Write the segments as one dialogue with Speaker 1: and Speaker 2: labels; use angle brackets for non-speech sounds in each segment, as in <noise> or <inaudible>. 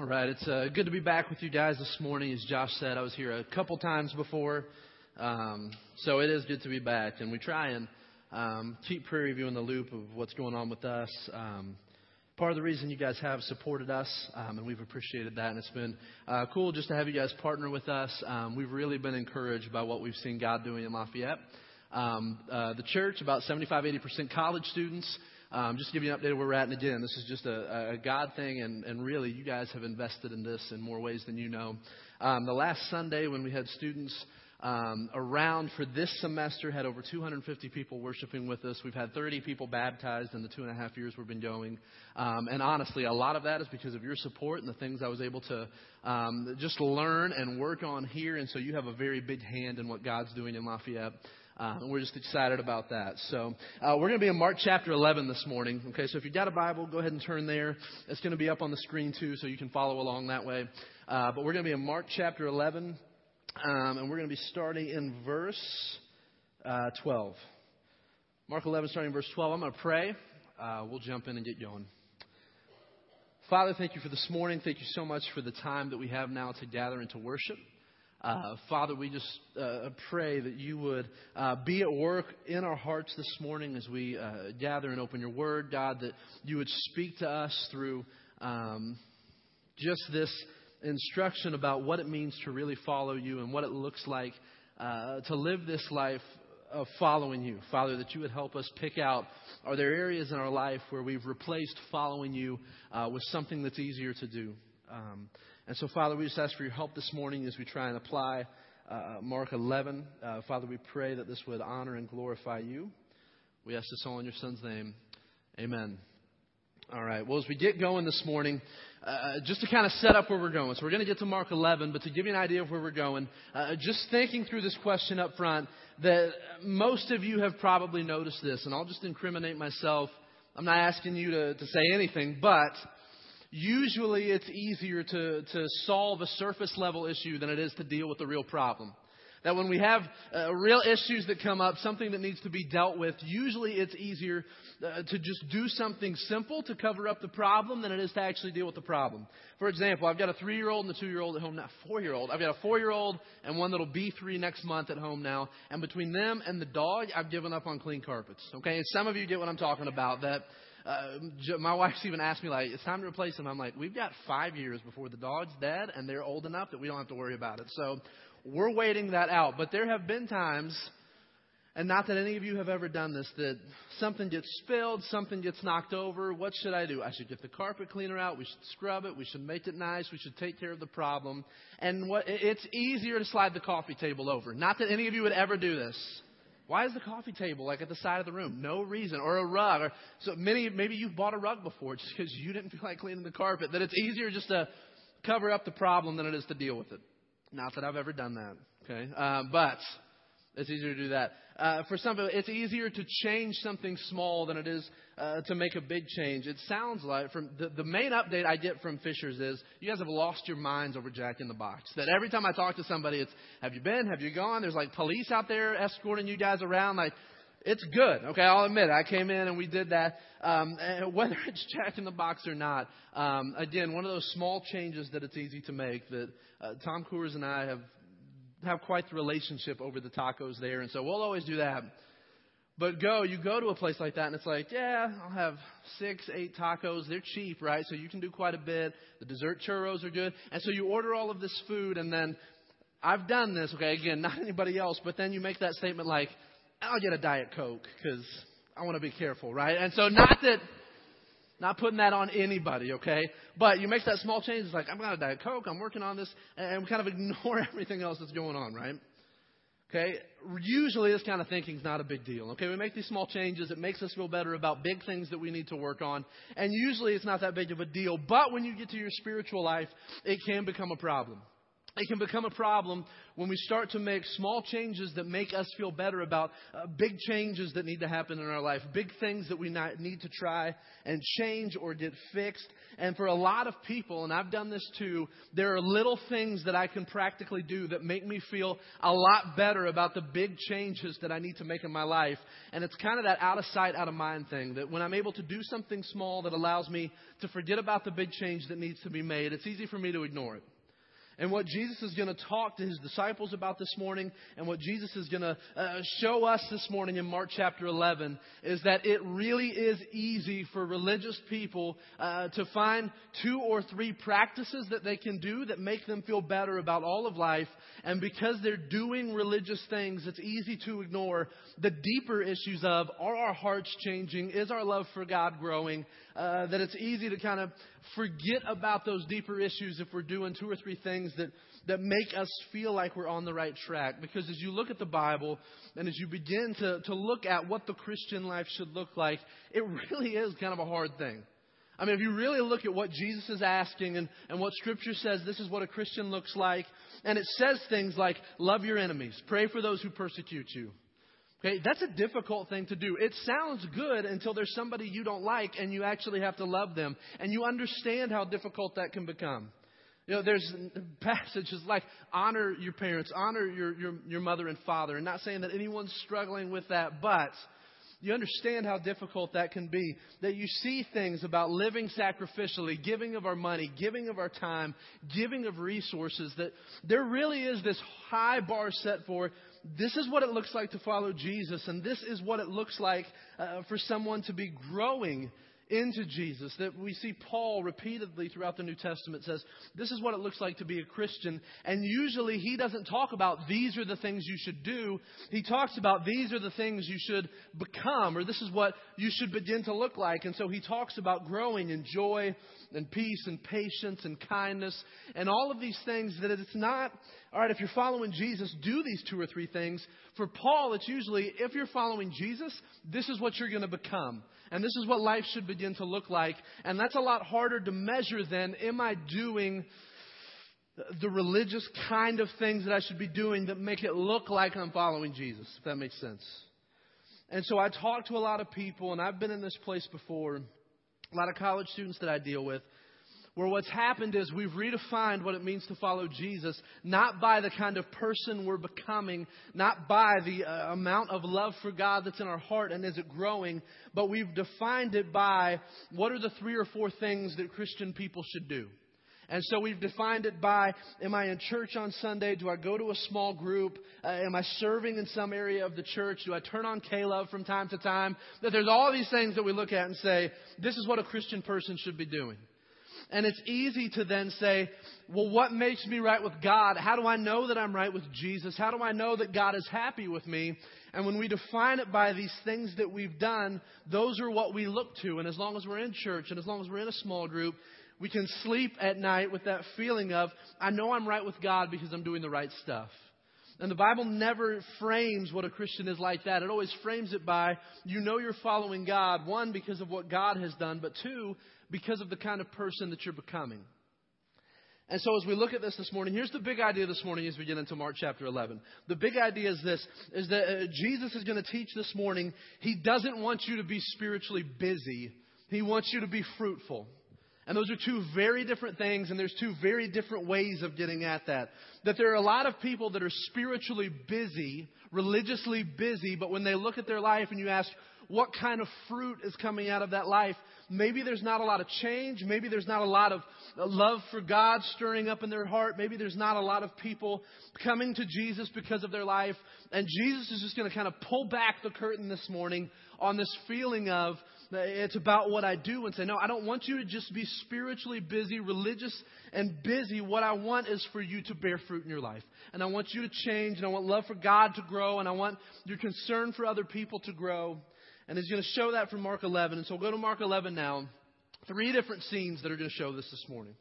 Speaker 1: All right, it's uh, good to be back with you guys this morning. As Josh said, I was here a couple times before, um, so it is good to be back. And we try and um, keep Prairie View in the loop of what's going on with us. Um, part of the reason you guys have supported us, um, and we've appreciated that, and it's been uh, cool just to have you guys partner with us. Um, we've really been encouraged by what we've seen God doing in Lafayette. Um, uh, the church, about 75, 80% college students. Um, just to give you an update of where we're at, and again, this is just a, a God thing, and, and really, you guys have invested in this in more ways than you know. Um, the last Sunday, when we had students um, around for this semester, had over 250 people worshiping with us. We've had 30 people baptized in the two and a half years we've been going. Um, and honestly, a lot of that is because of your support and the things I was able to um, just learn and work on here. And so you have a very big hand in what God's doing in Lafayette. Uh, and we're just excited about that. So uh, we're going to be in Mark chapter 11 this morning. Okay, so if you've got a Bible, go ahead and turn there. It's going to be up on the screen too, so you can follow along that way. Uh, but we're going to be in Mark chapter 11, um, and we're going to be starting in verse uh, 12. Mark 11, starting in verse 12. I'm going to pray. Uh, we'll jump in and get going. Father, thank you for this morning. Thank you so much for the time that we have now to gather and to worship. Uh, Father, we just uh, pray that you would uh, be at work in our hearts this morning as we uh, gather and open your word, God, that you would speak to us through um, just this instruction about what it means to really follow you and what it looks like uh, to live this life of following you. Father, that you would help us pick out are there areas in our life where we've replaced following you uh, with something that's easier to do? Um, and so, Father, we just ask for your help this morning as we try and apply uh, Mark 11. Uh, Father, we pray that this would honor and glorify you. We ask this all in your Son's name. Amen. All right. Well, as we get going this morning, uh, just to kind of set up where we're going. So we're going to get to Mark 11, but to give you an idea of where we're going, uh, just thinking through this question up front, that most of you have probably noticed this, and I'll just incriminate myself. I'm not asking you to, to say anything, but usually it's easier to, to solve a surface level issue than it is to deal with the real problem. That when we have uh, real issues that come up, something that needs to be dealt with, usually it's easier uh, to just do something simple to cover up the problem than it is to actually deal with the problem. For example, I've got a three year old and a two year old at home, not four year old. I've got a four year old and one that'll be three next month at home now. And between them and the dog, I've given up on clean carpets. Okay? And some of you get what I'm talking about. That uh, my wife's even asked me like, "It's time to replace them." I'm like, "We've got five years before the dog's dead, and they're old enough that we don't have to worry about it." So we're waiting that out. But there have been times, and not that any of you have ever done this, that something gets spilled, something gets knocked over. What should I do? I should get the carpet cleaner out. We should scrub it. We should make it nice. We should take care of the problem. And what, it's easier to slide the coffee table over. Not that any of you would ever do this. Why is the coffee table like at the side of the room? No reason. Or a rug. Or so many maybe you've bought a rug before <laughs> just because you didn't feel like cleaning the carpet. That it's easier just to cover up the problem than it is to deal with it. Not that I've ever done that. Okay, uh, but it's easier to do that. Uh, for some people, it's easier to change something small than it is uh, to make a big change. It sounds like from the, the main update I get from Fishers is you guys have lost your minds over Jack in the Box. That every time I talk to somebody, it's have you been? Have you gone? There's like police out there escorting you guys around. Like it's good. Okay, I'll admit it. I came in and we did that. Um, <laughs> whether it's Jack in the Box or not, um, again, one of those small changes that it's easy to make that uh, Tom Coors and I have have quite the relationship over the tacos there, and so we'll always do that. But go, you go to a place like that, and it's like, yeah, I'll have six, eight tacos. They're cheap, right? So you can do quite a bit. The dessert churros are good. And so you order all of this food, and then I've done this, okay, again, <laughs> not anybody else, but then you make that statement like, I'll get a Diet Coke because I want to be careful, right? And so not that not putting that on anybody, okay? But you make that small change. It's like, I'm to Diet Coke. I'm working on this. And we kind of <laughs> ignore everything else that's going on, right? Okay? Usually this kind of thinking is not a big deal. Okay? We make these small changes. It makes us feel better about big things that we need to work on. And usually it's not that big of a deal. But when you get to your spiritual life, it can become a problem. It can become a problem when we start to make small changes that make us feel better about uh, big changes that need to happen in our life, big things that we need to try and change or get fixed. And for a lot of people, and I've done this too, there are little things that I can practically do that make me feel a lot better about the big changes that I need to make in my life. And it's kind of that out of sight, out of mind thing that when I'm able to do something small that allows me to forget about the big change that needs to be made, it's easy for me to ignore it. And what Jesus is going to talk to his disciples about this morning, and what Jesus is going to uh, show us this morning in Mark chapter 11, is that it really is easy for religious people uh, to find two or three practices that they can do that make them feel better about all of life. And because they're doing religious things, it's easy to ignore the deeper issues of are our hearts changing? Is our love for God growing? Uh, that it's easy to kind of forget about those deeper issues if we're doing two or three things that, that make us feel like we're on the right track. Because as you look at the Bible and as you begin to, to look at what the Christian life should look like, it really is kind of a hard thing. I mean, if you really look at what Jesus is asking and, and what Scripture says, this is what a Christian looks like. And it says things like, love your enemies, pray for those who persecute you. Okay, that's a difficult thing to do. It sounds good until there's somebody you don't like and you actually have to love them. And you understand how difficult that can become. You know, there's <laughs> passages like honor your parents, honor your, your, your mother and father. And not saying that anyone's struggling with that, but you understand how difficult that can be. That you see things about living sacrificially, giving of our money, giving of our time, giving of resources, that there really is this high bar set for this is what it looks like to follow Jesus, and this is what it looks like uh, for someone to be growing into Jesus. That we see Paul repeatedly throughout the New Testament says, This is what it looks like to be a Christian. And usually he doesn't talk about these are the things you should do. He talks about these are the things you should become, or this is what you should begin to look like. And so he talks about growing in joy and peace and patience and kindness and all of these things that it's not, all right, if you're following Jesus, do these two or three things. For Paul, it's usually if you're following Jesus, this is what you're going to become. And this is what life should begin to look like. And that's a lot harder to measure than am I doing the religious kind of things that I should be doing that make it look like I'm following Jesus, if that makes sense. And so I talk to a lot of people, and I've been in this place before, a lot of college students that I deal with, where what's happened is we've redefined what it means to follow Jesus, not by the kind of person we're becoming, not by the uh, amount of love for God that's in our heart and is it growing, but we've defined it by what are the three or four things that Christian people should do. And so we've defined it by Am I in church on Sunday? Do I go to a small group? Uh, am I serving in some area of the church? Do I turn on K-LOVE from time to time? That there's all these things that we look at and say, This is what a Christian person should be doing. And it's easy to then say, well, what makes me right with God? How do I know that I'm right with Jesus? How do I know that God is happy with me? And when we define it by these things that we've done, those are what we look to. And as long as we're in church and as long as we're in a small group, we can sleep at night with that feeling of, I know I'm right with God because I'm doing the right stuff. And the Bible never frames what a Christian is like that. It always frames it by, you know you're following God, one, because of what God has done, but two, because of the kind of person that you're becoming. And so as we look at this this morning, here's the big idea this morning as we get into Mark chapter 11. The big idea is this, is that uh, Jesus is going to teach this morning, He doesn't want you to be spiritually busy. He wants you to be fruitful. And those are two very different things, and there's two very different ways of getting at that. That there are a lot of people that are spiritually busy, religiously busy, but when they look at their life and you ask, what kind of fruit is coming out of that life? Maybe there's not a lot of change. Maybe there's not a lot of love for God stirring up in their heart. Maybe there's not a lot of people coming to Jesus because of their life. And Jesus is just going to kind of pull back the curtain this morning on this feeling of it's about what I do and say, no, I don't want you to just be spiritually busy, religious and busy. What I want is for you to bear fruit in your life. And I want you to change, and I want love for God to grow, and I want your concern for other people to grow. And he's going to show that from Mark 11. And so we'll go to Mark 11 now. Three different scenes that are going to show this this morning.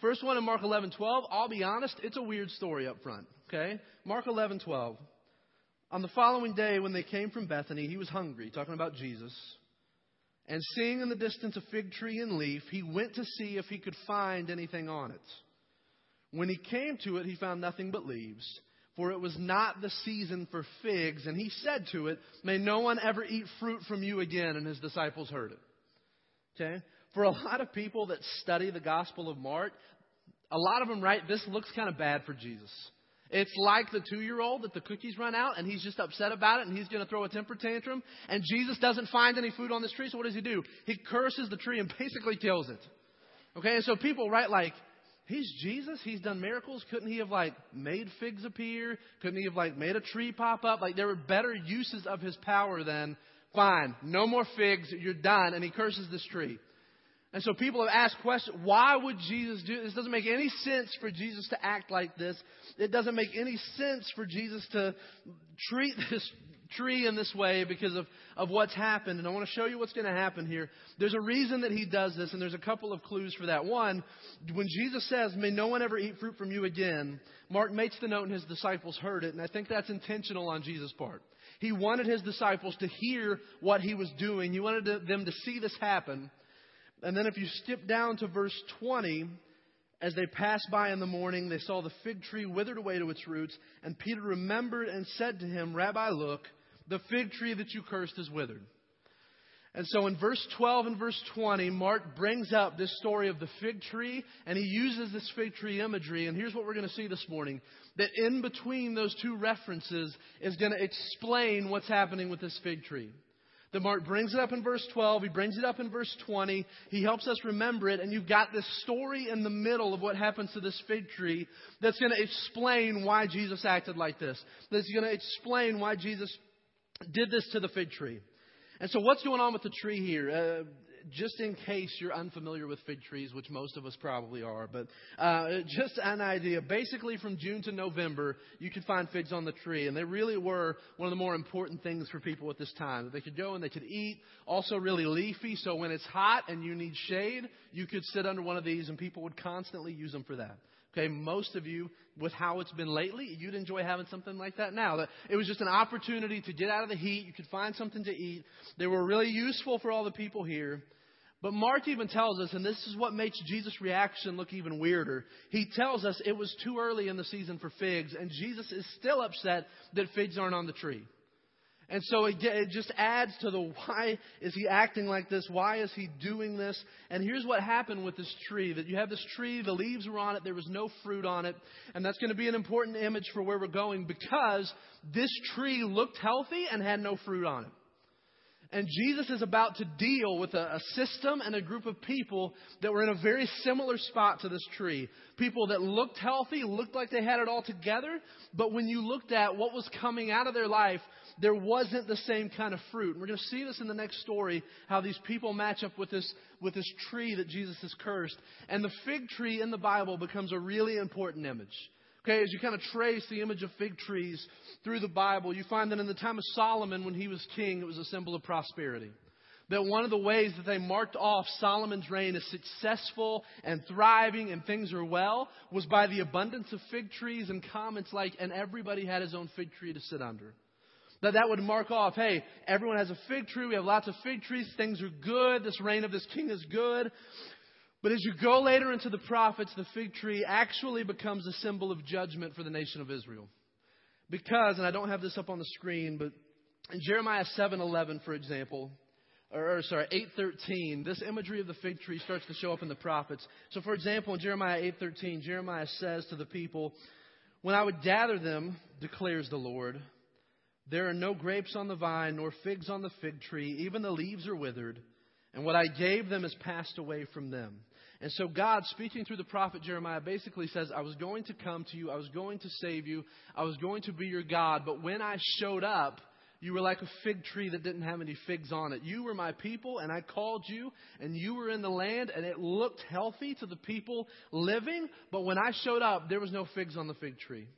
Speaker 1: First one in Mark 11, 12. I'll be honest, it's a weird story up front. Okay? Mark 11, 12. On the following day, when they came from Bethany, he was hungry, talking about Jesus. And seeing in the distance a fig tree and leaf, he went to see if he could find anything on it. When he came to it, he found nothing but leaves, for it was not the season for figs. And he said to it, May no one ever eat fruit from you again. And his disciples heard it. Okay? For a lot of people that study the Gospel of Mark, a lot of them write, This looks kind of bad for Jesus. It's like the two year old that the cookies run out and he's just upset about it and he's going to throw a temper tantrum. And Jesus doesn't find any food on this tree, so what does he do? He curses the tree and <laughs> basically kills it. Okay, and so people write like, He's Jesus. He's done miracles. Couldn't he have like made figs appear? Couldn't he have like made a tree pop up? Like there were better uses of his power than fine, no more figs, you're done. And he curses this tree. And so people have asked questions, why would Jesus do this? doesn't make any sense for Jesus to act like this. It doesn't make any sense for Jesus to treat <laughs> this tree in this way because of, of what's happened. And I want to show you what's going to happen here. There's a reason that he does this, and there's a couple of clues for that. One, when Jesus says, May no one ever eat fruit from you again, Mark makes the note and his disciples heard it, and I think that's intentional on Jesus' part. He wanted his disciples to hear what he was doing, he wanted them to see this happen. And then if you skip down to verse 20, as they passed by in the morning, they saw the fig tree withered away to its roots, and Peter remembered and said to him, Rabbi, look, the fig tree that you cursed is withered. And so in verse 12 and verse 20, Mark brings up this story of the fig tree, and he uses this fig tree imagery. And here's what we're going to see this morning that in between those two references is going to explain what's happening with this fig tree. That Mark brings it up in verse 12, he brings it up in verse 20, he helps us remember it, and you've got this story in the middle of what happens to this fig tree that's going to explain why Jesus acted like this. That's going to explain why Jesus did this to the fig tree. And so, what's going on with the tree here? Uh, just in case you're unfamiliar with fig trees, which most of us probably are, but uh, just an idea. Basically, from June to November, you could find figs on the tree, and they really were one of the more important things for people at this time. They could go and they could eat. Also, really leafy, so when it's hot and you need shade, you could sit under one of these, and people would constantly use them for that. Okay, most of you, with how it's been lately, you'd enjoy having something like that now. It was just an opportunity to get out of the heat. You could find something to eat. They were really useful for all the people here. But Mark even tells us, and this is what makes Jesus' reaction look even weirder. He tells us it was too early in the season for figs, and Jesus is still upset that figs aren't on the tree. And so it, it just adds to the why is he acting like this? Why is he doing this? And here's what happened with this tree that you have this tree, the leaves were on it, there was no fruit on it. And that's going to be an important image for where we're going because this tree looked healthy and had no fruit on it. And Jesus is about to deal with a, a, system and a group of people that were in a very similar spot to this tree. People that looked healthy, looked like they had it all together, but when you looked at what was coming out of their life, there wasn't the same kind of fruit. And we're going to see this in the next story, how these people match up with this, with this tree that Jesus has cursed. And the fig tree in the Bible becomes a really important image. Okay, as you kind of trace the image of fig trees through the Bible, you find that in the time of Solomon, when he was king, it was a symbol of prosperity. That one of the ways that they marked off Solomon's reign as successful and thriving and things are well was by the abundance of fig trees and comments like, and everybody had his own fig tree to sit under. That that would mark off, hey, everyone has a fig tree. We have lots of fig trees. Things are good. This reign of this king is good. But as you go later into the prophets, the fig tree actually becomes a symbol of judgment for the nation of Israel. Because, and I don't have this up on the screen, but in Jeremiah 7:11, for example, or, or sorry, 8:13, this imagery of the fig tree starts to show up in the prophets. So, for example, in Jeremiah 8:13, Jeremiah says to the people, "When I would gather them, declares the Lord, there are no grapes on the vine, nor figs on the fig tree. Even the leaves are withered, and what I gave them has passed away from them. And so God, speaking through the prophet Jeremiah, basically says, I was going to come to you, I was going to save you, I was going to be your God, but when I showed up, you were like a fig tree that didn't have any figs on it. You were my people, and I called you, and you were in the land, and it looked healthy to the people living, but when I showed up, there was no figs on the fig tree.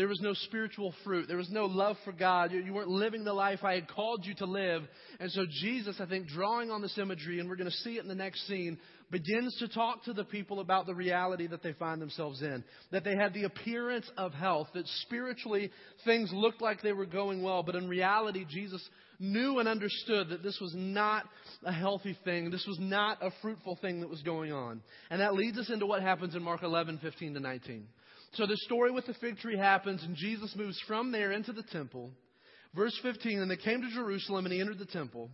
Speaker 1: There was no spiritual fruit. There was no love for God. You, weren't living the life I had called you to live. And so Jesus, I think, drawing on this imagery, and we're going to see it in the next scene, begins to talk to the people about the reality that they find themselves in. That they had the appearance of health, that spiritually things looked like they were going well, but in reality, Jesus knew and understood that this was not a healthy thing. This was not a fruitful thing that was going on. And that leads us into what happens in Mark 11, 15 to 19. So the story with the fig tree happens, and Jesus moves from there into the temple. Verse 15, and they came to Jerusalem, and he entered the temple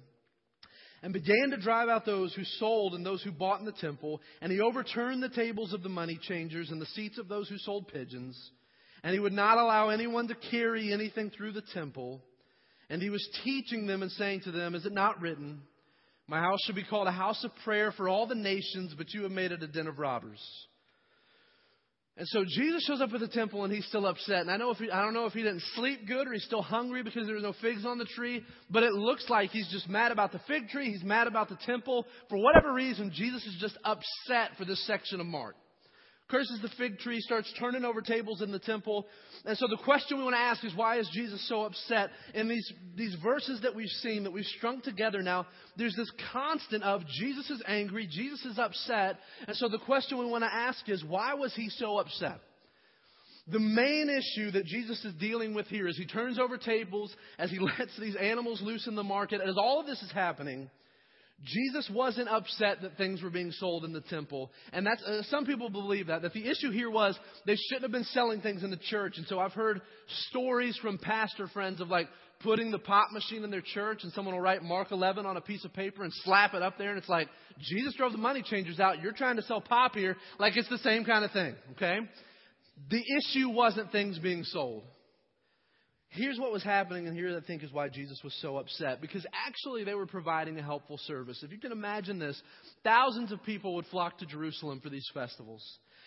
Speaker 1: and began to drive out those who sold and those who bought in the temple. And he overturned the tables of the money changers and the seats of those who sold pigeons. And he would not allow anyone to carry anything through the temple. And he was teaching them and saying to them, Is it not written, My house shall be called a house of prayer for all the nations, but you have made it a den of robbers? And so Jesus shows up at the temple and he's still upset. And I know if he, I don't know if he didn't sleep good or he's still hungry because there was no figs on the tree, but it looks like he's just mad about the fig tree. He's mad about the temple. For whatever reason, Jesus is just upset for this section of Mark curses the fig tree, starts turning over tables in the temple. And so the question we want to ask is why is Jesus so upset? In these, these verses that we've seen, that we've strung together now, there's this constant of Jesus is angry, Jesus is upset. And so the question we want to ask is why was he so upset? The main issue that Jesus is dealing with here is he turns over tables as he <laughs> lets these animals loose in the market. As all of this is happening, Jesus wasn't upset that things were being sold in the temple. And that's, uh, some people believe that, that the issue here was they shouldn't have been selling things in the church. And so I've heard stories from pastor friends of like putting the pop machine in their church and someone will write Mark 11 on a piece of paper and slap it up there. And it's like, Jesus drove the money changers out. You're trying to sell pop here. Like it's the same kind of thing. Okay? The issue wasn't things being sold. Here's what was happening, and here I think is why Jesus was so upset. Because actually, they were providing a helpful service. If you can imagine this, thousands of people would flock to Jerusalem for these festivals.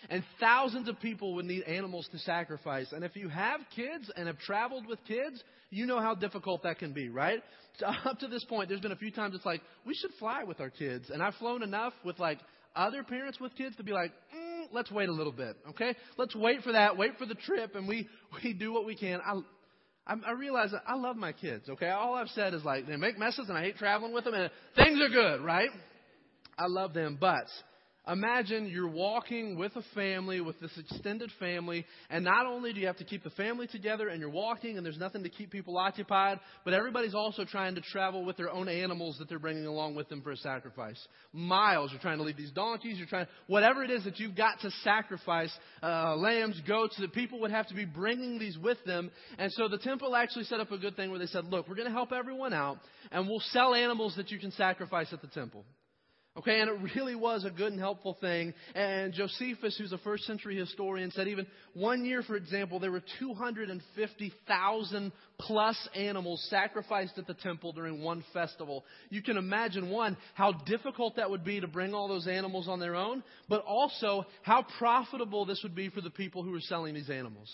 Speaker 1: And thousands of people would need animals to sacrifice. And if you have kids and have traveled with kids, you know how difficult that can be, right? So <laughs> up to this point, there's been a few times it's like, we should fly with our kids. And I've flown enough with like other parents with kids to be like, mm, let's wait a little bit, okay? Let's wait for that, wait for the trip, and we, <laughs> we do what we can. I, I, I realize that I love my kids, okay? All I've said is like, they make messes and I hate traveling with them and things are good, right? I love them, but Imagine you're walking with a family, with this extended family, and not only do you have to keep the family together and you're walking and there's nothing to keep people occupied, but everybody's also trying to travel with their own animals that they're bringing along with them for a sacrifice. Miles, you're trying to leave these donkeys, you're trying, whatever it is that you've got to sacrifice, uh, lambs, goats, that people would have to be bringing these with them. And so the temple actually set up a good thing where they said, look, we're going to help everyone out and we'll sell animals that you can sacrifice at the temple. Okay, and it really was a good and helpful thing. And Josephus, who's a first century historian, said even one year, for example, there were 250,000 plus animals sacrificed at the temple during one festival. You can imagine, one, how difficult that would be to bring all those animals on their own, but also how profitable this would be for the people who were selling these animals.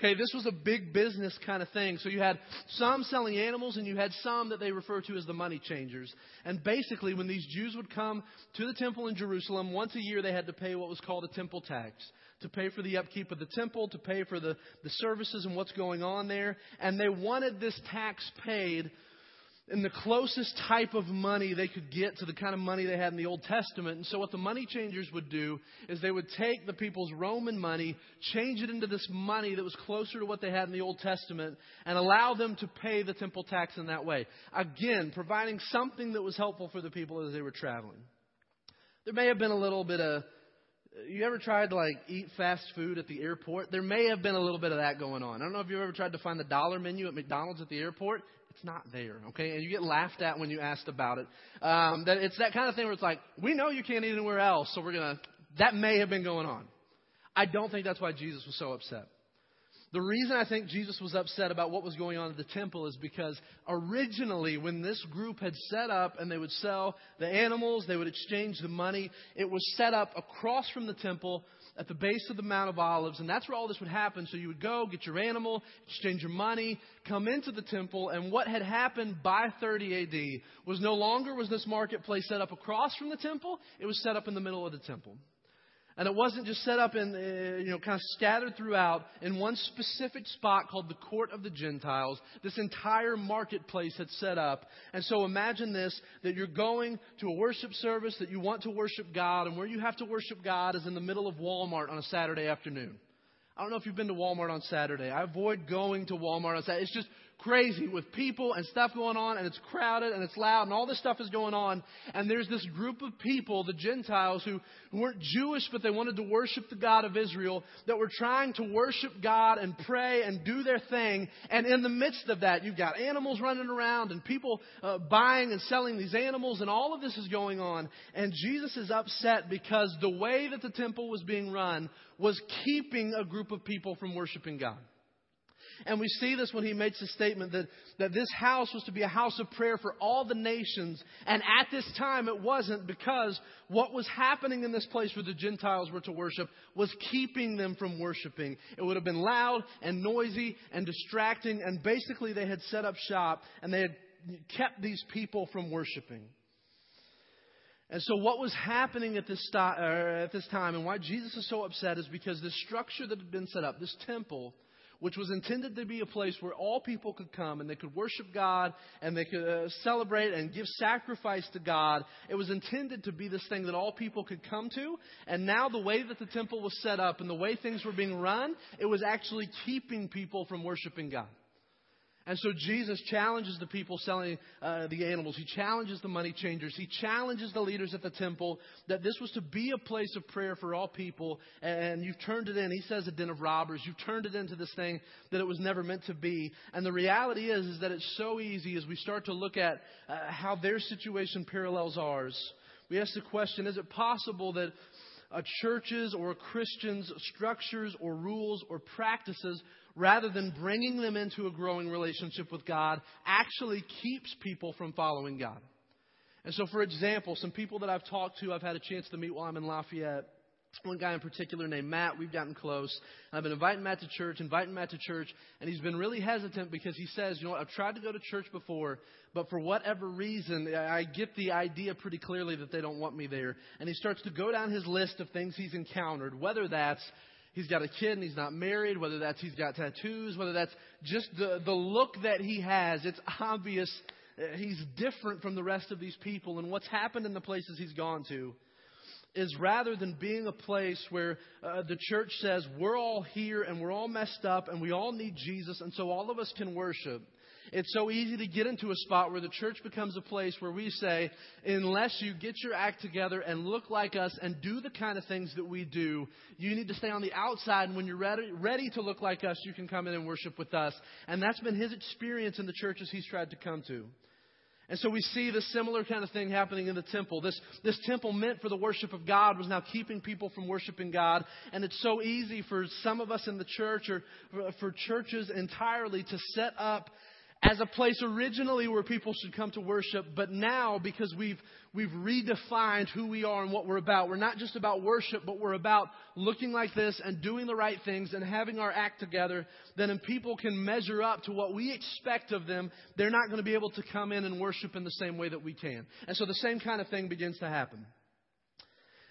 Speaker 1: Okay, this was a big business kind of thing. So you had some selling animals and you had some that they refer to as the money changers. And basically, when these Jews would come to the temple in Jerusalem, once a year they had to pay what was called a temple tax. To pay for the upkeep of the temple, to pay for the, the services and what's going on there. And they wanted this tax paid in the closest type of money they could get to the kind of money they had in the Old Testament. And so, what the money changers would do is they would take the people's Roman money, change it into this money that was closer to what they had in the Old Testament, and allow them to pay the temple tax in that way. Again, providing something that was helpful for the people as they were traveling. There may have been a little bit of you ever tried to like eat fast food at the airport? There may have been a little bit of that going on. I don't know if you've ever tried to find the dollar menu at McDonald's at the airport. It's not there, okay? And you get laughed at when you asked about it. Um, that it's that kind of thing where it's like, we know you can't eat anywhere else, so we're gonna. That may have been going on. I don't think that's why Jesus was so upset. The reason I think Jesus was upset about what was going on at the temple is because originally, when this group had set up and they would sell the animals, they would exchange the money, it was set up across from the temple at the base of the Mount of Olives, and that's where all this would happen. So you would go, get your animal, exchange your money, come into the temple, and what had happened by 30 AD was no longer was this marketplace set up across from the temple, it was set up in the middle of the temple. And it wasn't just set up in, uh, you know, kind of scattered throughout in one specific spot called the Court of the Gentiles. This entire marketplace had set up. And so imagine this, that you're going to a worship service, that you want to worship God, and where you have to worship God is in the middle of Walmart on a Saturday afternoon. I don't know if you've been to Walmart on Saturday. I avoid going to Walmart on Saturday. It's just crazy with people and stuff going on, and it's crowded and it's loud, and all this stuff is going on. And there's this group of people, the Gentiles, who, who weren't Jewish, but they wanted to worship the God of Israel, that were trying to worship God and pray and do their thing. And in the midst of that, you've got animals running around and people uh, buying and selling these animals, and all of this is going on. And Jesus is upset because the way that the temple was being run was keeping a group of people from worshiping God. And we see this when he makes the statement that, that this house was to be a house of prayer for all the nations. And at this time, it wasn't because what was happening in this place where the Gentiles were to worship was keeping them from worshiping. It would have been loud and noisy and distracting. And basically, they had set up shop and they had kept these people from worshiping. And so, what was happening at this, at this time and why Jesus is so upset is because the structure that had been set up, this temple, which was intended to be a place where all people could come and they could worship God and they could uh, celebrate and give sacrifice to God. It was intended to be this thing that all people could come to. And now, the way that the temple was set up and the way things were being run, it was actually keeping people from worshiping God. And so Jesus challenges the people selling uh, the animals. He challenges the money changers. He challenges the leaders at the temple that this was to be a place of prayer for all people. And you've turned it in. He says a den of robbers. You've turned it into this thing that it was never meant to be. And the reality is, is that it's so easy as we start to look at uh, how their situation parallels ours. We ask the question, is it possible that a churches or a Christians' structures or rules or practices rather than bringing them into a growing relationship with God, actually keeps people from following God. And so, for example, some people that I've talked to, I've had a chance to meet while I'm in Lafayette. One guy in particular named Matt, we've gotten close. I've been inviting Matt to church, inviting Matt to church, and he's been really hesitant because he says, you know, what, I've tried to go to church before, but for whatever reason, I get the idea pretty clearly that they don't want me there. And he starts to go down his list of things he's encountered, whether that's he's got a kid and he's not married, whether that's he's got tattoos, whether that's just the, the look that he has, it's obvious uh, he's different from the rest of these people. And what's happened in the places he's gone to is rather than being a place where uh, the church says, we're all here and we're all messed up and we all need Jesus and so all of us can worship, it's so easy to get into a spot where the church becomes a place where we say, unless you get your act together and look like us and do the kind of things that we do, you need to stay on the outside. And when you're ready, ready to look like us, you can come in and worship with us. And that's been his experience in the churches he's tried to come to. And so we see the similar kind of thing happening in the temple. This, this temple meant for the worship of God was now keeping people from worshiping God. And it's so easy for some of us in the church or for churches entirely to set up as a place originally where people should come to worship, but now because we've, we've redefined who we are and what we're about, we're not just about worship, but we're about looking like this and doing the right things and having our act together, then if people can measure up to what we expect of them, they're not going to be able to come in and worship in the same way that we can. And so the same kind of thing begins to happen.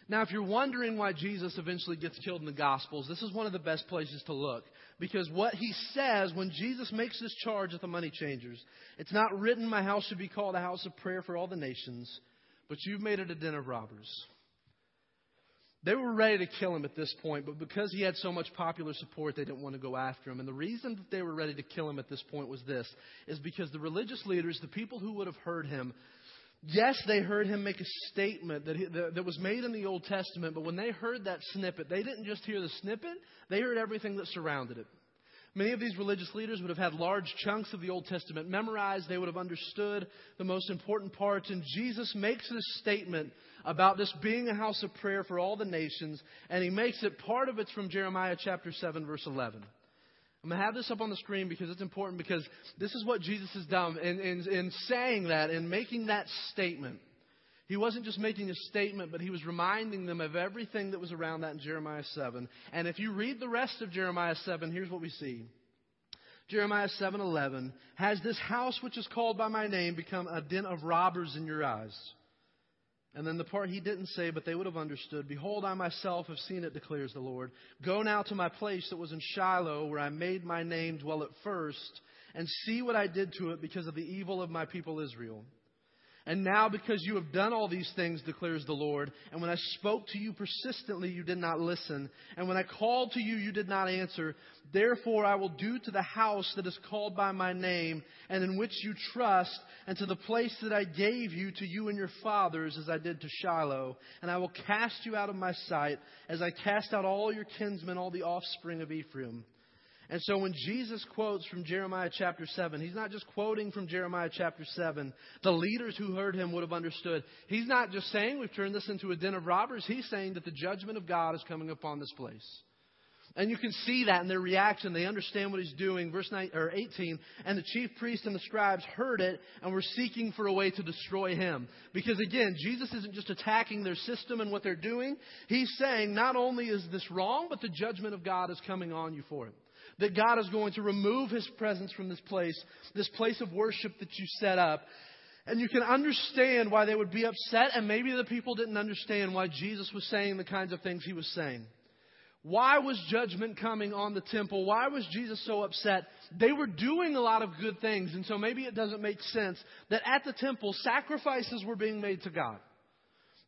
Speaker 1: Now, if you're wondering why Jesus eventually gets killed in the Gospels, this is one of the best places to look. Because what he says when Jesus makes this charge at the money changers, it's not written, My house should be called a house of prayer for all the nations, but you've made it a den of robbers. They were ready to kill him at this point, but because he had so much popular support, they didn't want to go after him. And the reason that they were ready to kill him at this point was this is because the religious leaders, the people who would have heard him, Yes, they heard him make a statement that, he, that, that was made in the Old Testament, but when they heard that snippet, they didn't just hear the snippet, they heard everything that surrounded it. Many of these religious leaders would have had large chunks of the Old Testament memorized. They would have understood the most important parts. And Jesus makes this statement about this being a house of prayer for all the nations. And he makes it, part of it's from Jeremiah chapter 7, verse 11. I'm going to have this up on the screen because it's important because this is what Jesus has done in, in, in saying that, in making that statement. He wasn't just making a statement, but he was reminding them of everything that was around that in Jeremiah 7. And if you read the rest of Jeremiah 7, here's what we see. Jeremiah 7:11 has this house which is called by my name become a den of robbers in your eyes. And then the part he didn't say, but they would have understood Behold, I myself have seen it, declares the Lord. Go now to my place that was in Shiloh, where I made my name dwell at first, and see what I did to it because of the evil of my people Israel. And now, because you have done all these things, declares the Lord, and when I spoke to you persistently, you did not listen, and when I called to you, you did not answer, therefore I will do to the house that is called by my name, and in which you trust, and to the place that I gave you to you and your fathers, as I did to Shiloh, and I will cast you out of my sight, as I cast out all your kinsmen, all the offspring of Ephraim. And so when Jesus quotes from Jeremiah chapter 7, he's not just quoting from Jeremiah chapter 7. The leaders who heard him would have understood. He's not just saying we've turned this into a den of robbers. He's saying that the judgment of God is coming upon this place. And you can see that in their reaction. They understand what he's doing. Verse 9, or 18, and the chief priests and the scribes heard it and were seeking for a way to destroy him. Because again, Jesus isn't just attacking their system and what they're doing. He's saying not only is this wrong, but the judgment of God is coming on you for it that God is going to remove his presence from this place, this place of worship that you set up. And you can understand why they would be upset, and maybe the people didn't understand why Jesus was saying the kinds of things he was saying. Why was judgment coming on the temple? Why was Jesus so upset? They were doing a lot of good things, and so maybe it doesn't make sense that at the temple, sacrifices were being made to God.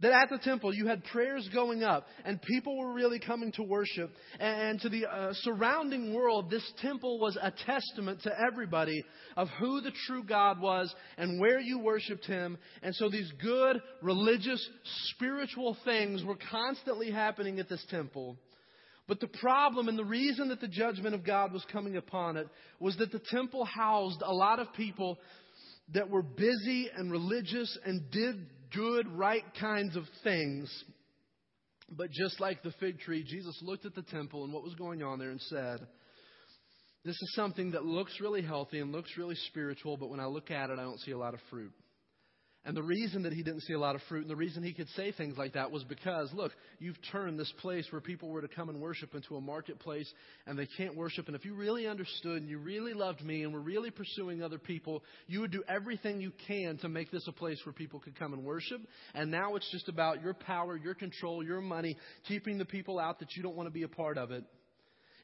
Speaker 1: That at the temple you had prayers going up and people were really coming to worship. And to the uh, surrounding world, this temple was a testament to everybody of who the true God was and where you worshiped Him. And so these good, religious, spiritual things were constantly happening at this temple. But the problem and the reason that the judgment of God was coming upon it was that the temple housed a lot of people that were busy and religious and did good, right kinds of things. But just like the fig tree, Jesus looked at the temple and what was going on there and said, This is something that looks really healthy and looks really spiritual, but when I look at it, I don't see a lot of fruit. And the reason that he didn't see a lot of fruit and the reason he could say things like that was because, look, you've turned this place where people were to come and worship into a marketplace and they can't worship. And if you really understood and you really loved me and were really pursuing other people, you would do everything you can to make this a place where people could come and worship. And now it's just about your power, your control, your money, keeping the people out that you don't want to be a part of it.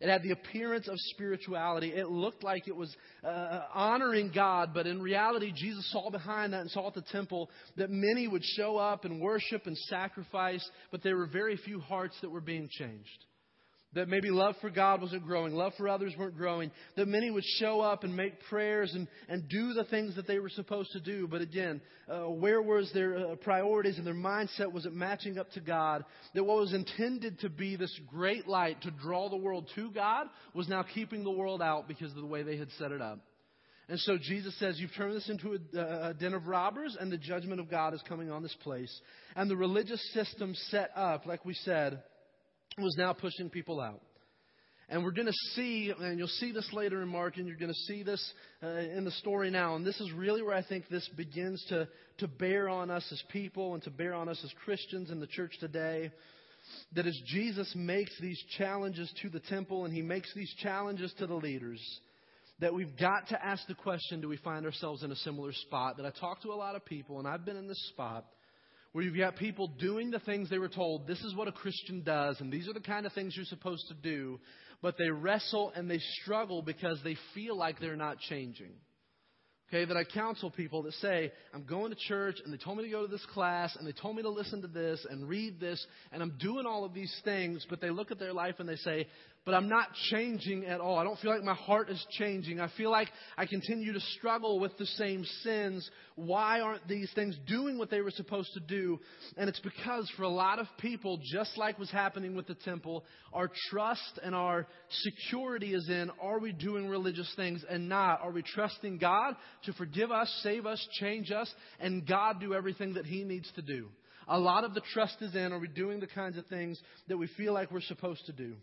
Speaker 1: It had the appearance of spirituality. It looked like it was uh, honoring God, but in reality, Jesus saw behind that and saw at the temple that many would show up and worship and sacrifice, but there were very few hearts that were being changed. That maybe love for God wasn't growing, love for others weren't growing. That many would show up and make prayers and, and do the things that they were supposed to do. But again, uh, where was their uh, priorities and their mindset? Was it matching up to God? That what was intended to be this great light to draw the world to God was now keeping the world out because of the way they had set it up. And so Jesus says, You've turned this into a, a, den of robbers, and the judgment of God is coming on this place. And the religious system set up, like we said, was now pushing people out. And we're going to see, and you'll see this later in Mark, and you're going to see this uh, in the story now. And this is really where I think this begins to, to bear on us as people and to bear on us as Christians in the church today. That as Jesus makes these challenges to the temple and he makes these challenges to the leaders, that we've got to ask the question do we find ourselves in a similar spot? That I talk to a lot of people, and I've been in this spot where you've got people doing the things they were told, this is what a Christian does, and these are the kind of things you're supposed to do, but they wrestle and they struggle because they feel like they're not changing. Okay, that I counsel people that say, I'm going to church and they told me to go to this class and they told me to listen to this and read this and I'm doing all of these things, but they look at their life and they say, but I'm not changing at all. I don't feel like my heart is changing. I feel like I continue to struggle with the same sins. Why aren't these things doing what they were supposed to do? And it's because for a lot of people, just like was happening with the temple, our trust and our security is in are we doing religious things and not? Are we trusting God to forgive us, save us, change us, and God do everything that He needs to do? A lot of the trust is in are we doing the kinds of things that we feel like we're supposed to do?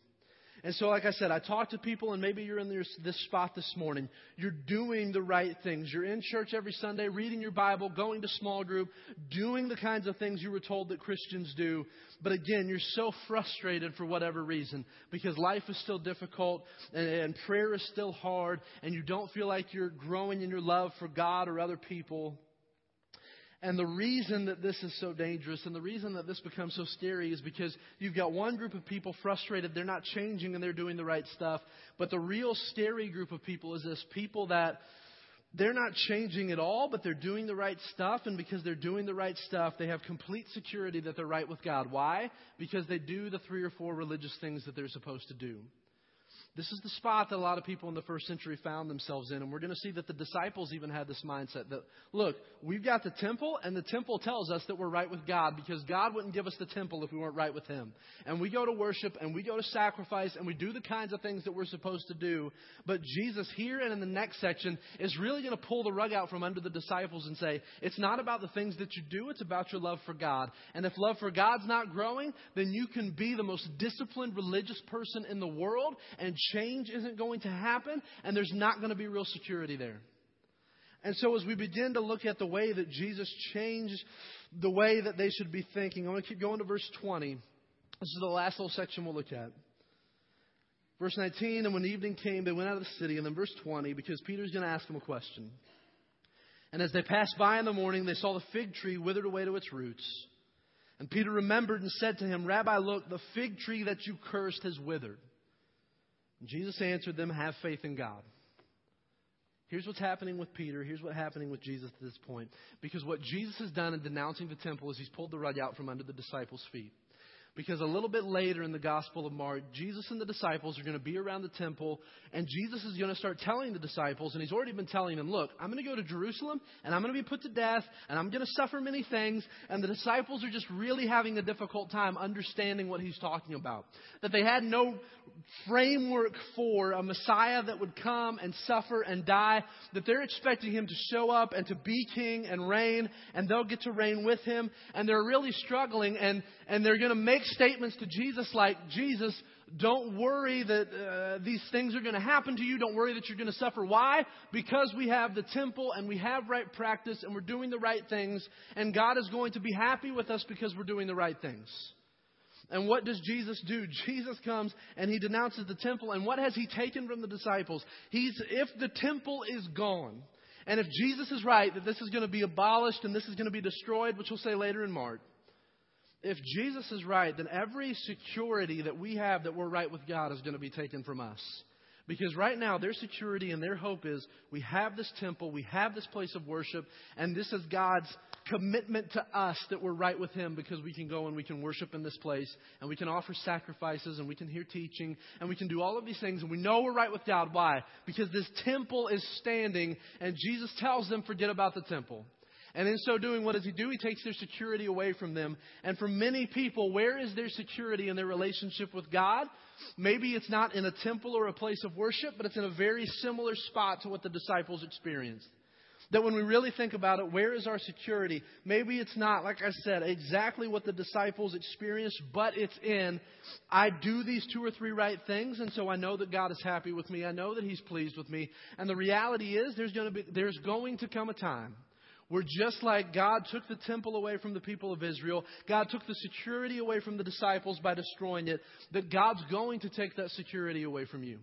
Speaker 1: And so, like I said, I talk to people, and maybe you're in this, spot this morning. You're doing the right things. You're in church every Sunday, reading your Bible, going to small group, doing the kinds of things you were told that Christians do. But again, you're so frustrated for whatever reason because life is still difficult and, and prayer is still hard, and you don't feel like you're growing in your love for God or other people. And the reason that this is so dangerous and the reason that this becomes so scary is because you've got one group of people frustrated, they're not changing and they're doing the right stuff. But the real scary group of people is this people that they're not changing at all, but they're doing the right stuff. And because they're doing the right stuff, they have complete security that they're right with God. Why? Because they do the three or four religious things that they're supposed to do. This is the spot that a lot of people in the first century found themselves in. And we're going to see that the disciples even had this mindset that, look, we've got the temple, and the temple tells us that we're right with God because God wouldn't give us the temple if we weren't right with Him. And we go to worship, and we go to sacrifice, and we do the kinds of things that we're supposed to do. But Jesus, here and in the next section, is really going to pull the rug out from under the disciples and say, it's not about the things that you do, it's about your love for God. And if love for God's not growing, then you can be the most disciplined religious person in the world and change isn't going to happen, and there's not going to be real security there. And so, as we begin to look at the way that Jesus changed the way that they should be thinking, I'm going to keep going to verse 20. This is the last little section we'll look at. Verse 19, and when evening came, they went out of the city. And then verse 20, because Peter's going to ask them a question. And as they passed by in the morning, they saw the fig tree withered away to its roots. And Peter remembered and said to him, Rabbi, look, the fig tree that you cursed has withered. Jesus answered them, Have faith in God. Here's what's happening with Peter. Here's what's happening with Jesus at this point. Because what Jesus has done in denouncing the temple is he's pulled the rug out from under the disciples' feet. Because a little bit later in the Gospel of Mark, Jesus and the disciples are going to be around the temple, and Jesus is going to start telling the disciples, and he's already been telling them, Look, I'm going to go to Jerusalem, and I'm going to be put to death, and I'm going to suffer many things. And the disciples are just really having a difficult time understanding what he's talking about. That they had no framework for a Messiah that would come and suffer and die, that they're expecting him to show up and to be king and reign, and they'll get to reign with him, and they're really struggling, and, and they're going to make statements to Jesus like, Jesus, don't worry that uh, these things are going to happen to you. Don't worry that you're going to suffer. Why? Because we have the temple and we have right practice and we're doing the right things, and God is going to be happy with us because we're doing the right things. And what does Jesus do? <laughs> Jesus comes and he denounces the temple. And what has he taken from the disciples? He's, if the temple is gone, and if Jesus is right that this is going to be abolished and this is going to be destroyed, which we'll say later in Mark, if Jesus is right, then every security that we have that we're right with God is going to be taken from us. Because right now, their security and their hope is we have this temple, we have this place of worship, and this is God's commitment to us that we're right with Him because we can go and we can worship in this place, and we can offer sacrifices, and we can hear teaching, and we can do all of these things, and we know we're right with God. Why? Because this temple is standing, and Jesus tells them, forget about the temple. And in so doing, what does he do? He takes their security away from them. And for many people, where is their security in their relationship with God? Maybe it's not in a temple or a place of worship, but it's in a very similar spot to what the disciples experienced. That when we really think about it, where is our security? Maybe it's not, like I said, exactly what the disciples experienced, but it's in, I do these two or three right things, and so I know that God is happy with me. I know that He's pleased with me. And the reality is, there's going to, be, there's going to come a time where just like God took the temple away from the people of Israel, God took the security away from the disciples by destroying it, that God's going to take that security away from you.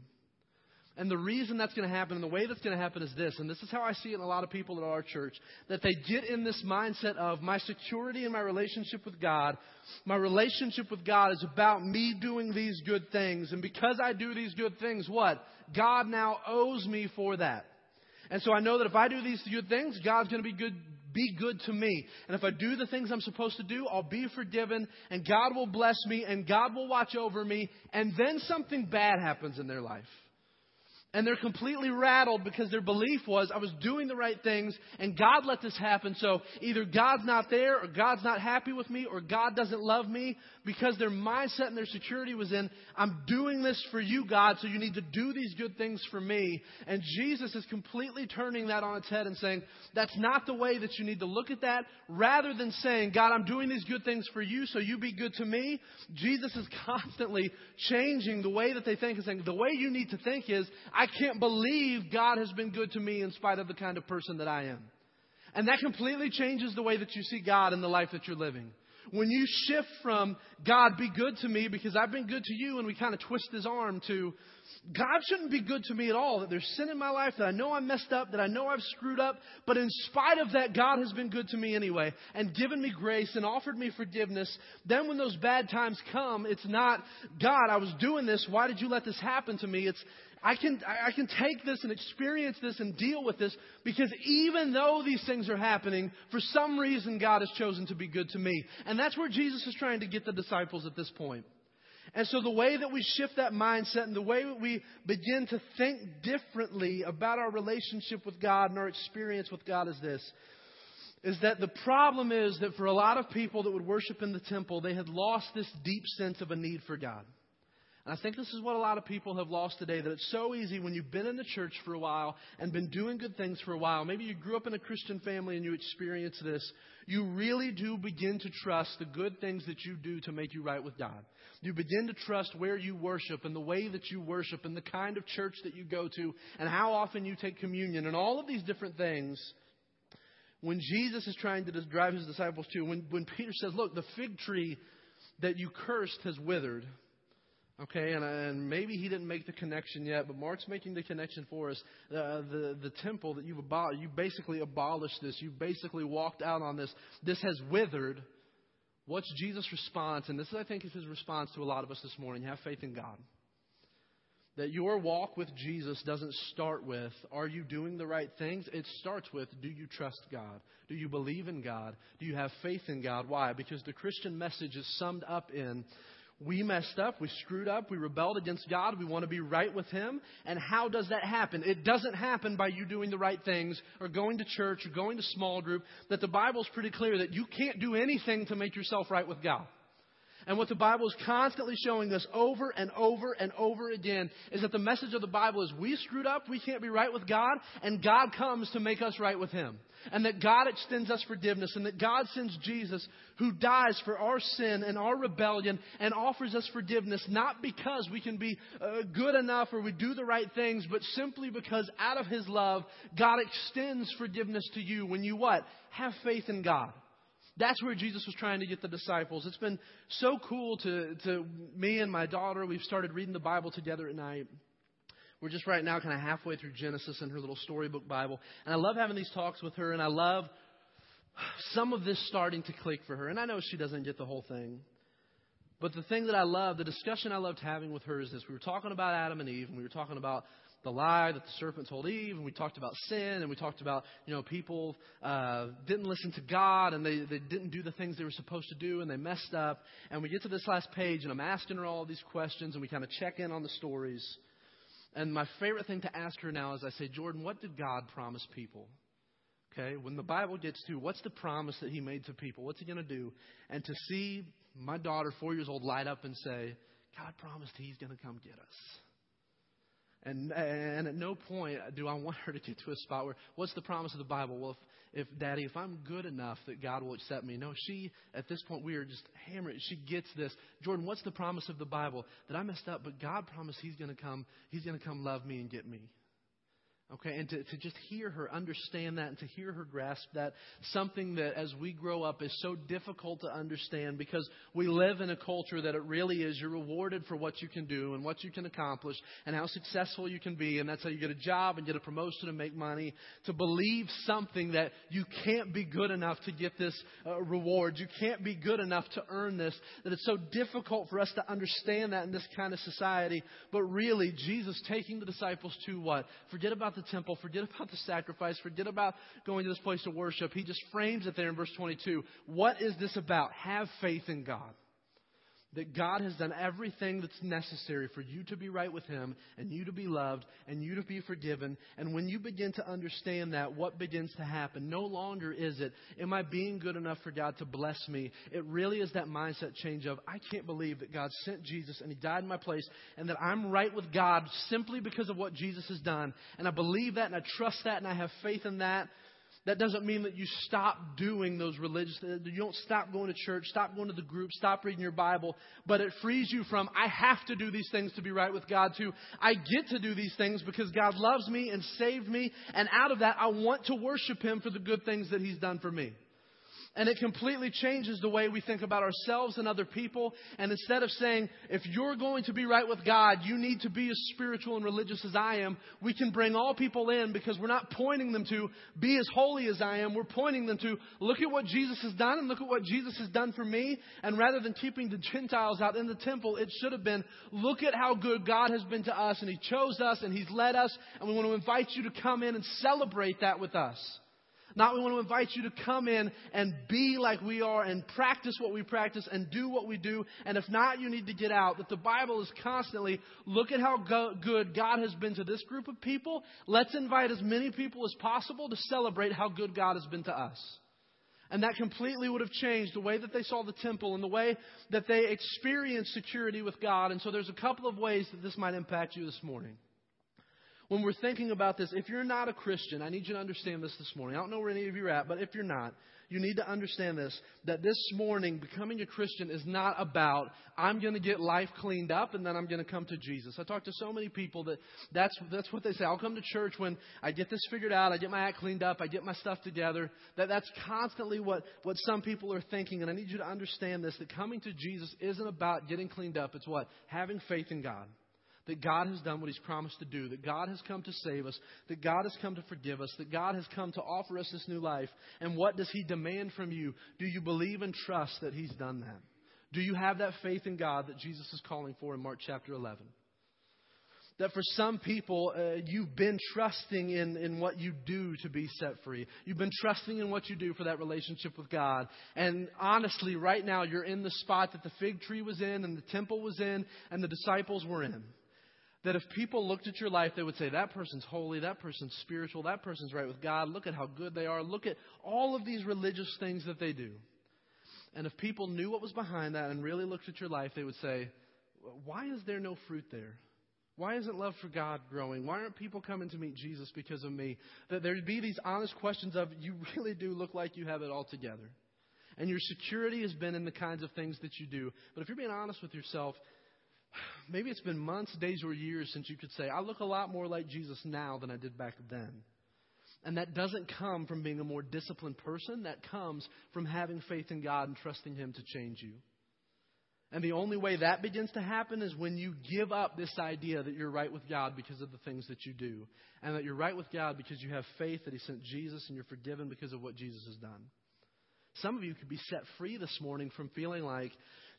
Speaker 1: And the reason that's going to happen and the way that's going to happen is this, and this is how I see it in a lot of people at our church, that they get in this mindset of my security and my relationship with God. My relationship with God is about me doing these good things. And because I do these good things, what? God now owes me for that. And so I know that if I do these good things, God's going to be good, be good to me. And if I do the things I'm supposed to do, I'll be forgiven and God will bless me and God will watch over me. And then something bad happens in their life. And they're completely rattled because their belief was, I was doing the right things and God let this happen. So either God's not there or God's not happy with me or God doesn't love me because their mindset and their security was in, I'm doing this for you, God, so you need to do these good things for me. And Jesus is completely turning that on its head and saying, that's not the way that you need to look at that. Rather than saying, God, I'm doing these good things for you, so you be good to me, Jesus is <laughs> constantly changing the way that they think and saying, the way you need to think is, I can't believe God has been good to me in spite of the kind of person that I am. And that completely changes the way that you see God in the life that you're living. When you shift from, God, be good to me because I've been good to you, and we kind of twist his arm to, God shouldn't be good to me at all, that there's sin in my life, that I know I'm messed up, that I know I've screwed up, but in spite of that, God has been good to me anyway and given me grace and offered me forgiveness. Then when those bad times come, it's not, God, I was doing this, why did you let this happen to me? It's, I can, I can take this and experience this and deal with this because even though these things are happening, for some reason God has chosen to be good to me. And that's where Jesus is trying to get the disciples at this point. And so the way that we shift that mindset and the way that we begin to think differently about our relationship with God and our experience with God is this. Is that the problem is that for a lot of people that would worship in the temple, they had lost this deep sense of a need for God. And I think this is what a lot of people have lost today that it's so easy when you've been in the church for a while and been doing good things for a while. Maybe you grew up in a Christian family and you experience this. You really do begin to trust the good things that you do to make you right with God. You begin to trust where you worship and the way that you worship and the kind of church that you go to and how often you take communion and all of these different things. When Jesus is trying to drive his disciples to, when, when Peter says, Look, the fig tree that you cursed has withered Okay, and, and maybe he didn't make the connection yet, but Mark's making the connection for us. Uh, the the temple that you've abolished, you basically abolished this. You basically walked out on this. This has withered. What's Jesus' response? And this, I think, is his response to a lot of us this morning. Have faith in God. That your walk with Jesus doesn't start with, are you doing the right things? It starts with, do you trust God? Do you believe in God? Do you have faith in God? Why? Because the Christian message is summed up in we messed up, we screwed up, we rebelled against God, we want to be right with Him. And how does that happen? It doesn't happen by you doing the right things or going to church or going to small group. That the Bible's pretty clear that you can't do anything to make yourself right with God. And what the Bible is constantly showing us over and over and over again is that the message of the Bible is we screwed up, we can't be right with God, and God comes to make us right with Him. And that God extends us forgiveness, and that God sends Jesus who dies for our sin and our rebellion and offers us forgiveness, not because we can be uh, good enough or we do the right things, but simply because out of His love, God extends forgiveness to you when you what? Have faith in God. That's where Jesus was trying to get the disciples. It's been so cool to, to me and my daughter. We've started reading the Bible together at night. We're just right now kind of halfway through Genesis in her little storybook Bible. And I love having these talks with her, and I love some of this starting to click for her. And I know she doesn't get the whole thing. But the thing that I love, the discussion I loved having with her is this. We were talking about Adam and Eve, and we were talking about the lie that the serpent told Eve, and we talked about sin, and we talked about, you know, people uh, didn't listen to God, and they, they didn't do the things they were supposed to do, and they messed up. And we get to this last page, and I'm asking her all these questions, and we kind of check in on the stories. And my favorite thing to ask her now is I say, Jordan, what did God promise people? Okay, when the Bible gets to what's the promise that He made to people? What's He going to do? And to see my daughter, four years old, light up and say, God promised He's going to come get us. And, and at no point do I <laughs> want her to get to a spot where, what's the promise of the Bible? Well, if, if Daddy, if I'm good enough that God will accept me. No, she, at this point, we are just hammering. She gets this. Jordan, what's the promise of the Bible? That I messed up, but God promised He's going to come, He's going to come love me and get me. Okay, and to, to just hear her understand that and to hear her grasp that, something that as we grow up is so difficult to understand because we live in a culture that it really is you're rewarded for what you can do and what you can accomplish and how successful you can be, and that's how you get a job and get a promotion and make money. To believe something that you can't be good enough to get this uh, reward, you can't be good enough to earn this, that it's so difficult for us to understand that in this kind of society. But really, Jesus taking the disciples to what? Forget about the temple, forget about the sacrifice, forget about going to this place to worship. He just frames it there in verse 22. What is this about? Have faith in God that God has done everything that's necessary for you to be right with Him and you to be loved and you to be forgiven. And when you begin to understand that, what begins to happen? No longer is it, am I being good enough for God to bless me? It really is that mindset change of, I can't believe that God sent Jesus and He died in my place and that I'm right with God simply because of what Jesus has done. And I believe that and I trust that and I have faith in that. That doesn't mean that you stop doing those religious, you don't stop going to church, stop going to the group, stop reading your Bible, but it frees you from, I have to do these things to be right with God, to, I get to do these things because God loves me and saved me, and out of that, I want to worship Him for the good things that He's done for me. And it completely changes the way we think about ourselves and other people. And instead of saying, if you're going to be right with God, you need to be as spiritual and religious as I am, we can bring all people in because we're not pointing them to be as holy as I am. We're pointing them to look at what Jesus has done and look at what Jesus has done for me. And rather than keeping the Gentiles out in the temple, it should have been look at how good God has been to us and He chose us and He's led us. And we want to invite you to come in and celebrate that with us. Not we want to invite you to come in and be like we are and practice what we practice and do what we do. And if not, you need to get out. That the Bible is constantly look at how go- good God has been to this group of people. Let's invite as many people as possible to celebrate how good God has been to us. And that completely would have changed the way that they saw the temple and the way that they experienced security with God. And so there's a couple of ways that this might impact you this morning when we're thinking about this, if you're not a Christian, I need you to understand this this morning. I don't know where any of you are at, but if you're not, you need to understand this that this morning, becoming a Christian is not about, I'm going to get life cleaned up and then I'm going to come to Jesus. I talk to so many people that that's, that's what they say. I'll come to church when I get this figured out, I get my act cleaned up, I get my stuff together. That, that's constantly what, what some people are thinking. And I need you to understand this that coming to Jesus isn't about getting cleaned up, it's what? Having faith in God that God has done what He's promised to do, that God has come to save us, that God has come to forgive us, that God has come to offer us this new life. And what does He demand from you? Do you believe and trust that He's done that? Do you have that faith in God that Jesus is calling for in Mark chapter 11? That for some people, uh, you've been trusting in, in what you do to be set free. You've been trusting in what you do for that relationship with God. And honestly, right now, you're in the spot that the fig tree was in, and the temple was in, and the disciples were in that if people looked at your life, they would say, that person's holy, that person's spiritual, that person's right with God, look at how good they are, look at all of these religious things that they do. And if people knew what was behind that and really looked at your life, they would say, why is there no fruit there? Why isn't love for God growing? Why aren't people coming to meet Jesus because of me? That there'd be these honest questions of, you <laughs> really do look like you have it all together. And your security has been in the kinds of things that you do. But if you're being honest with yourself, maybe it's been months, days, or years since you could say, I look a lot more like Jesus now than I did back then. And that doesn't come from being a more disciplined person. That comes from having faith in God and trusting Him to change you. And the only way that begins to happen is when you give up this idea that you're right with God because of the things that you do. And that you're right with God because you have faith that He sent Jesus and you're forgiven because of what Jesus has done. Some of you could be set free this morning from feeling like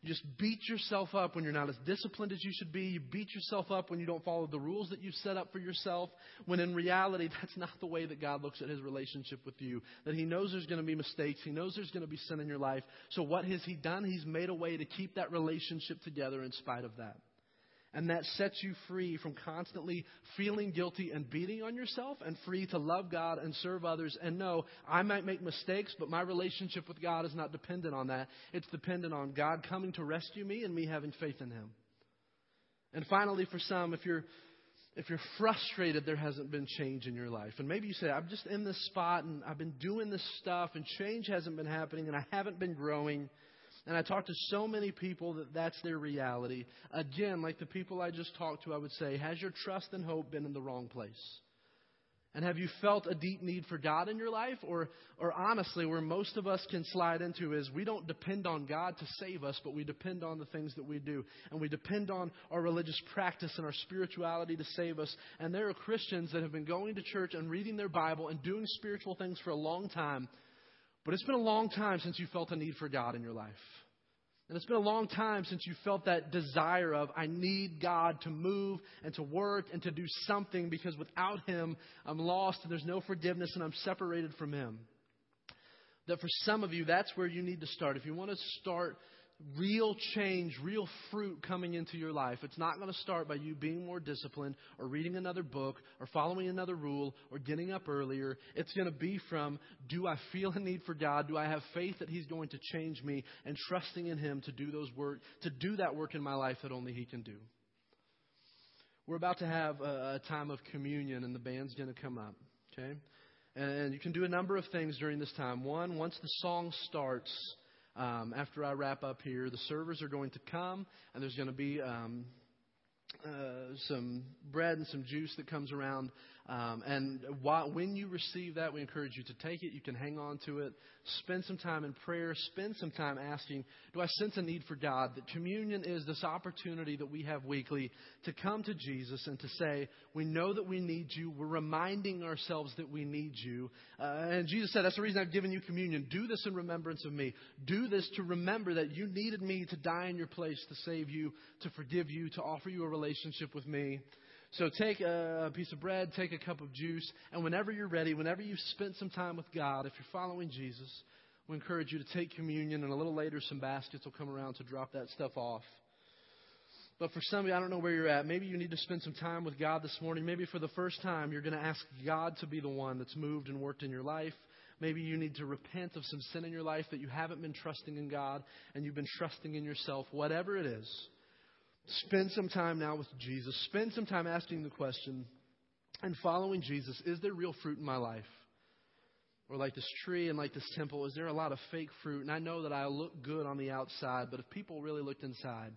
Speaker 1: you just beat yourself up when you're not as disciplined as you should be. You beat yourself up when you don't follow the rules that you've set up for yourself. When in reality, <laughs> that's not the way that God looks at his relationship with you. That he knows there's going to be mistakes. He knows there's going to be sin in your life. So what has he done? He's made a way to keep that relationship together in spite of that. And that sets you free from constantly feeling guilty and beating on yourself and free to love God and serve others and know I might make mistakes, but my relationship with God is not dependent on that. It's dependent on God coming to rescue me and me having faith in Him. And finally, for some, if you're if you're frustrated there hasn't been change in your life, and maybe you say, I'm just in this spot and I've been doing this stuff and change hasn't been happening and I haven't been growing, and I talk to so many people that that's their reality. Again, like the people I just talked to, I would say, has your trust and hope been in the wrong place? And have you felt a deep need for God in your life? Or, or honestly, where most of us can slide into is we don't depend on God to save us, but we depend on the things that we do. And we depend on our religious practice and our spirituality to save us. And there are Christians that have been going to church and reading their Bible and doing spiritual things for a long time. But it's been a long time since you felt a need for God in your life. And it's been a long time since you felt that desire of, I need God to move and to work and to do something because without Him, I'm lost and there's no forgiveness and I'm separated from Him. That for some of you, that's where you need to start. If you want to start real change, real fruit coming into your life. It's not going to start by you being more disciplined or reading another book or following another rule or getting up earlier. It's going to be from do I feel a need for God? Do I have faith that He's going to change me and trusting in Him to do those work, to do that work in my life that only He can do. We're about to have a, time of communion and the band's going to come up. Okay? And you can do a number of things during this time. One, once the song starts, um, after I wrap up here, the servers are going to come, and there's going to be um, uh, some bread and some juice that comes around. Um, and while, when you receive that, we encourage you to take it. You can hang on to it. Spend some time in prayer. Spend some time asking, Do I sense a need for God? That communion is this opportunity that we have weekly to come to Jesus and to say, We know that we need you. We're reminding ourselves that we need you. Uh, and Jesus said, That's the reason I've given you communion. Do this in remembrance of me. Do this to remember that you needed me to die in your place to save you, to forgive you, to offer you a relationship with me. So take a piece of bread, take a cup of juice, and whenever you're ready, whenever you've spent some time with God, if you're following Jesus, we encourage you to take communion, and a little later, some baskets will come around to drop that stuff off. But for some of you, I don't know where you're at. Maybe you need to spend some time with God this morning. Maybe for the first time, you're going to ask God to be the one that's moved and worked in your life. Maybe you need to repent of some sin in your life that you haven't been trusting in God and you've been trusting in yourself. Whatever it is, spend some time now with Jesus. Spend some time asking the question and following Jesus is there real fruit in my life? Or like this tree and like this temple, is there a lot of fake fruit? And I know that I look good on the outside, but if people really looked inside,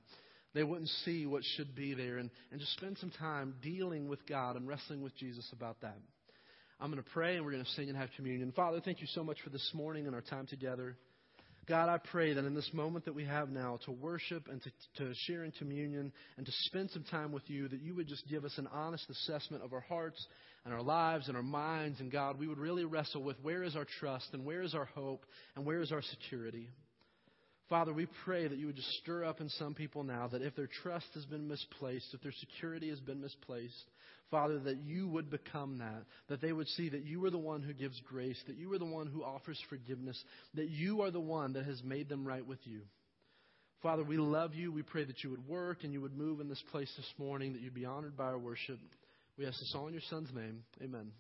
Speaker 1: they wouldn't see what should be there. And, and just spend some time dealing with God and wrestling with Jesus about that. I'm going to pray and we're going to sing and have communion. Father, thank you so much for this morning and our time together. God, I pray that in this moment that we have now to worship and to, to share in communion and to spend some time with you, that you would just give us an honest assessment of our hearts and our lives and our minds. And God, we would really wrestle with where is our trust and where is our hope and where is our security. Father, we pray that you would just stir up in some people now that if their trust has been misplaced, if their security has been misplaced, Father, that you would become that, that they would see that you are the one who gives grace, that you are the one who offers forgiveness, that you are the one that has made them right with you. Father, we love you. We pray that you would work and you would move in this place this morning, that you'd be honored by our worship. We ask this all in your Son's name. Amen.